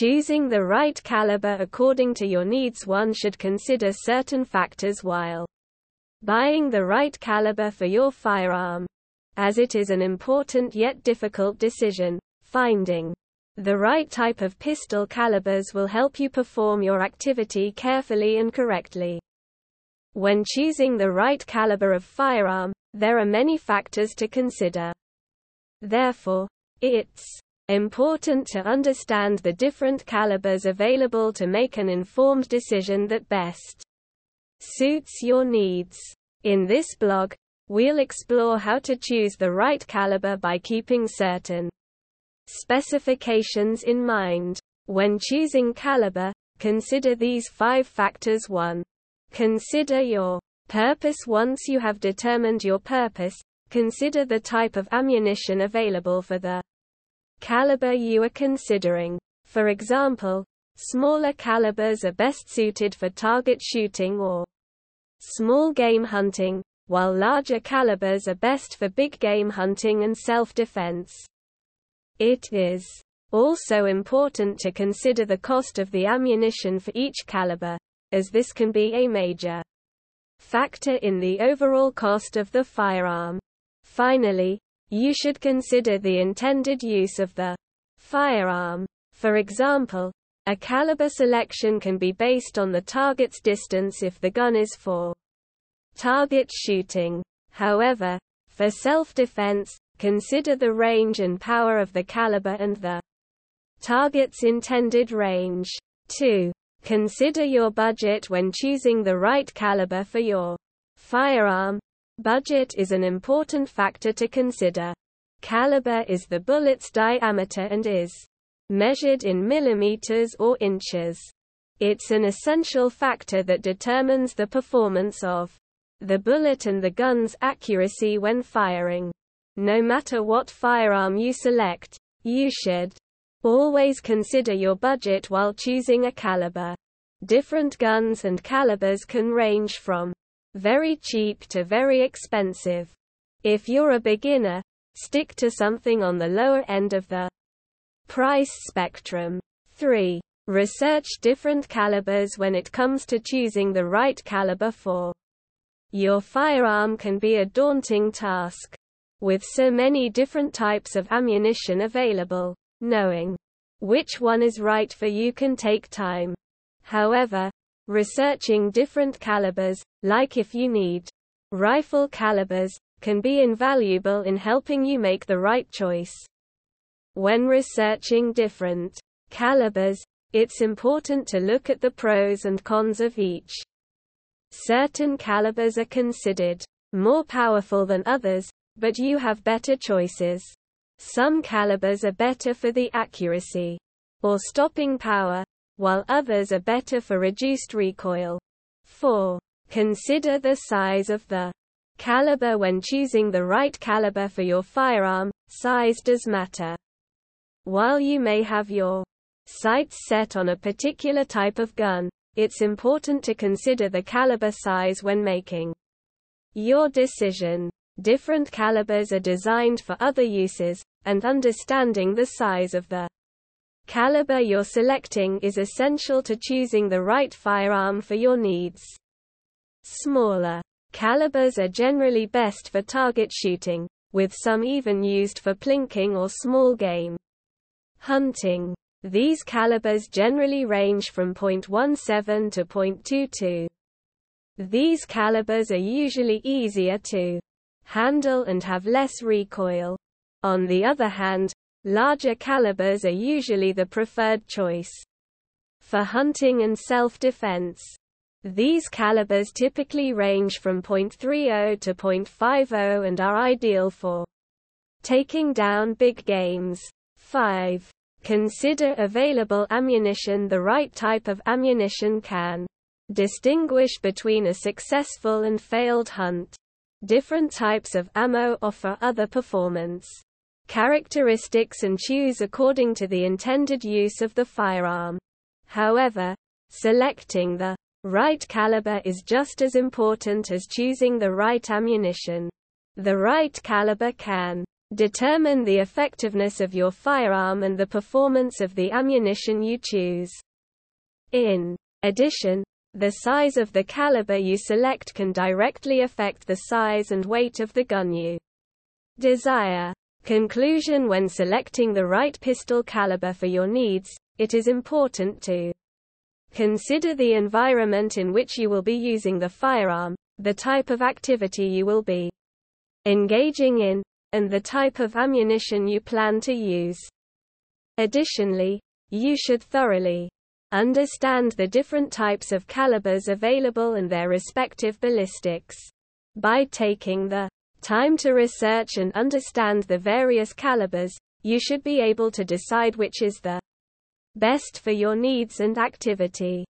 choosing the right caliber according to your needs one should consider certain factors while buying the right caliber for your firearm. As it is an important yet difficult decision, finding the right type of pistol calibers will help you perform your activity carefully and correctly. When choosing the right caliber of firearm, there are many factors to consider. Therefore, it's important to understand the different calibers available to make an informed decision that best suits your needs. In this blog, we'll explore how to choose the right caliber by keeping certain specifications in mind. When choosing caliber, consider these five factors 1. Consider your purpose Once you have determined your purpose, consider the type of ammunition available for the caliber you are considering. For example, smaller calibers are best suited for target shooting or small game hunting, while larger calibers are best for big game hunting and self-defense. It is also important to consider the cost of the ammunition for each caliber, as this can be a major factor in the overall cost of the firearm. Finally, you should consider the intended use of the firearm. For example, a caliber selection can be based on the target's distance if the gun is for target shooting. However, for self-defense, consider the range and power of the caliber and the target's intended range. 2. Consider your budget when choosing the right caliber for your firearm. Budget is an important factor to consider. Caliber is the bullet's diameter and is measured in millimeters or inches. It's an essential factor that determines the performance of the bullet and the gun's accuracy when firing. No matter what firearm you select, you should Always consider your budget while choosing a caliber. Different guns and calibers can range from very cheap to very expensive. If you're a beginner, stick to something on the lower end of the price spectrum. 3. Research different calibers when it comes to choosing the right caliber for your firearm can be a daunting task. With so many different types of ammunition available, Knowing which one is right for you can take time. However, researching different calibers, like if you need rifle calibers, can be invaluable in helping you make the right choice. When researching different calibers, it's important to look at the pros and cons of each. Certain calibers are considered more powerful than others, but you have better choices. Some calibers are better for the accuracy or stopping power, while others are better for reduced recoil. 4. Consider the size of the caliber when choosing the right caliber for your firearm. Size does matter. While you may have your sights set on a particular type of gun, it's important to consider the caliber size when making your decision. Different calibers are designed for other uses, and understanding the size of the caliber you're selecting is essential to choosing the right firearm for your needs. Smaller calibers are generally best for target shooting, with some even used for plinking or small game hunting. These calibers generally range from .17 to .22. These calibers are usually easier to handle and have less recoil, on the other hand, larger calibers are usually the preferred choice for hunting and self-defense. These calibers typically range from .30 to .50 and are ideal for taking down big games. 5. Consider available ammunition The right type of ammunition can distinguish between a successful and failed hunt. Different types of ammo offer other performance characteristics and choose according to the intended use of the firearm. However, selecting the right caliber is just as important as choosing the right ammunition. The right caliber can Determine the effectiveness of your firearm and the performance of the ammunition you choose. In addition, the size of the caliber you select can directly affect the size and weight of the gun you desire. Conclusion When selecting the right pistol caliber for your needs, it is important to consider the environment in which you will be using the firearm, the type of activity you will be engaging in, and the type of ammunition you plan to use. Additionally, you should thoroughly Understand the different types of calibers available and their respective ballistics. By taking the time to research and understand the various calibers, you should be able to decide which is the best for your needs and activity.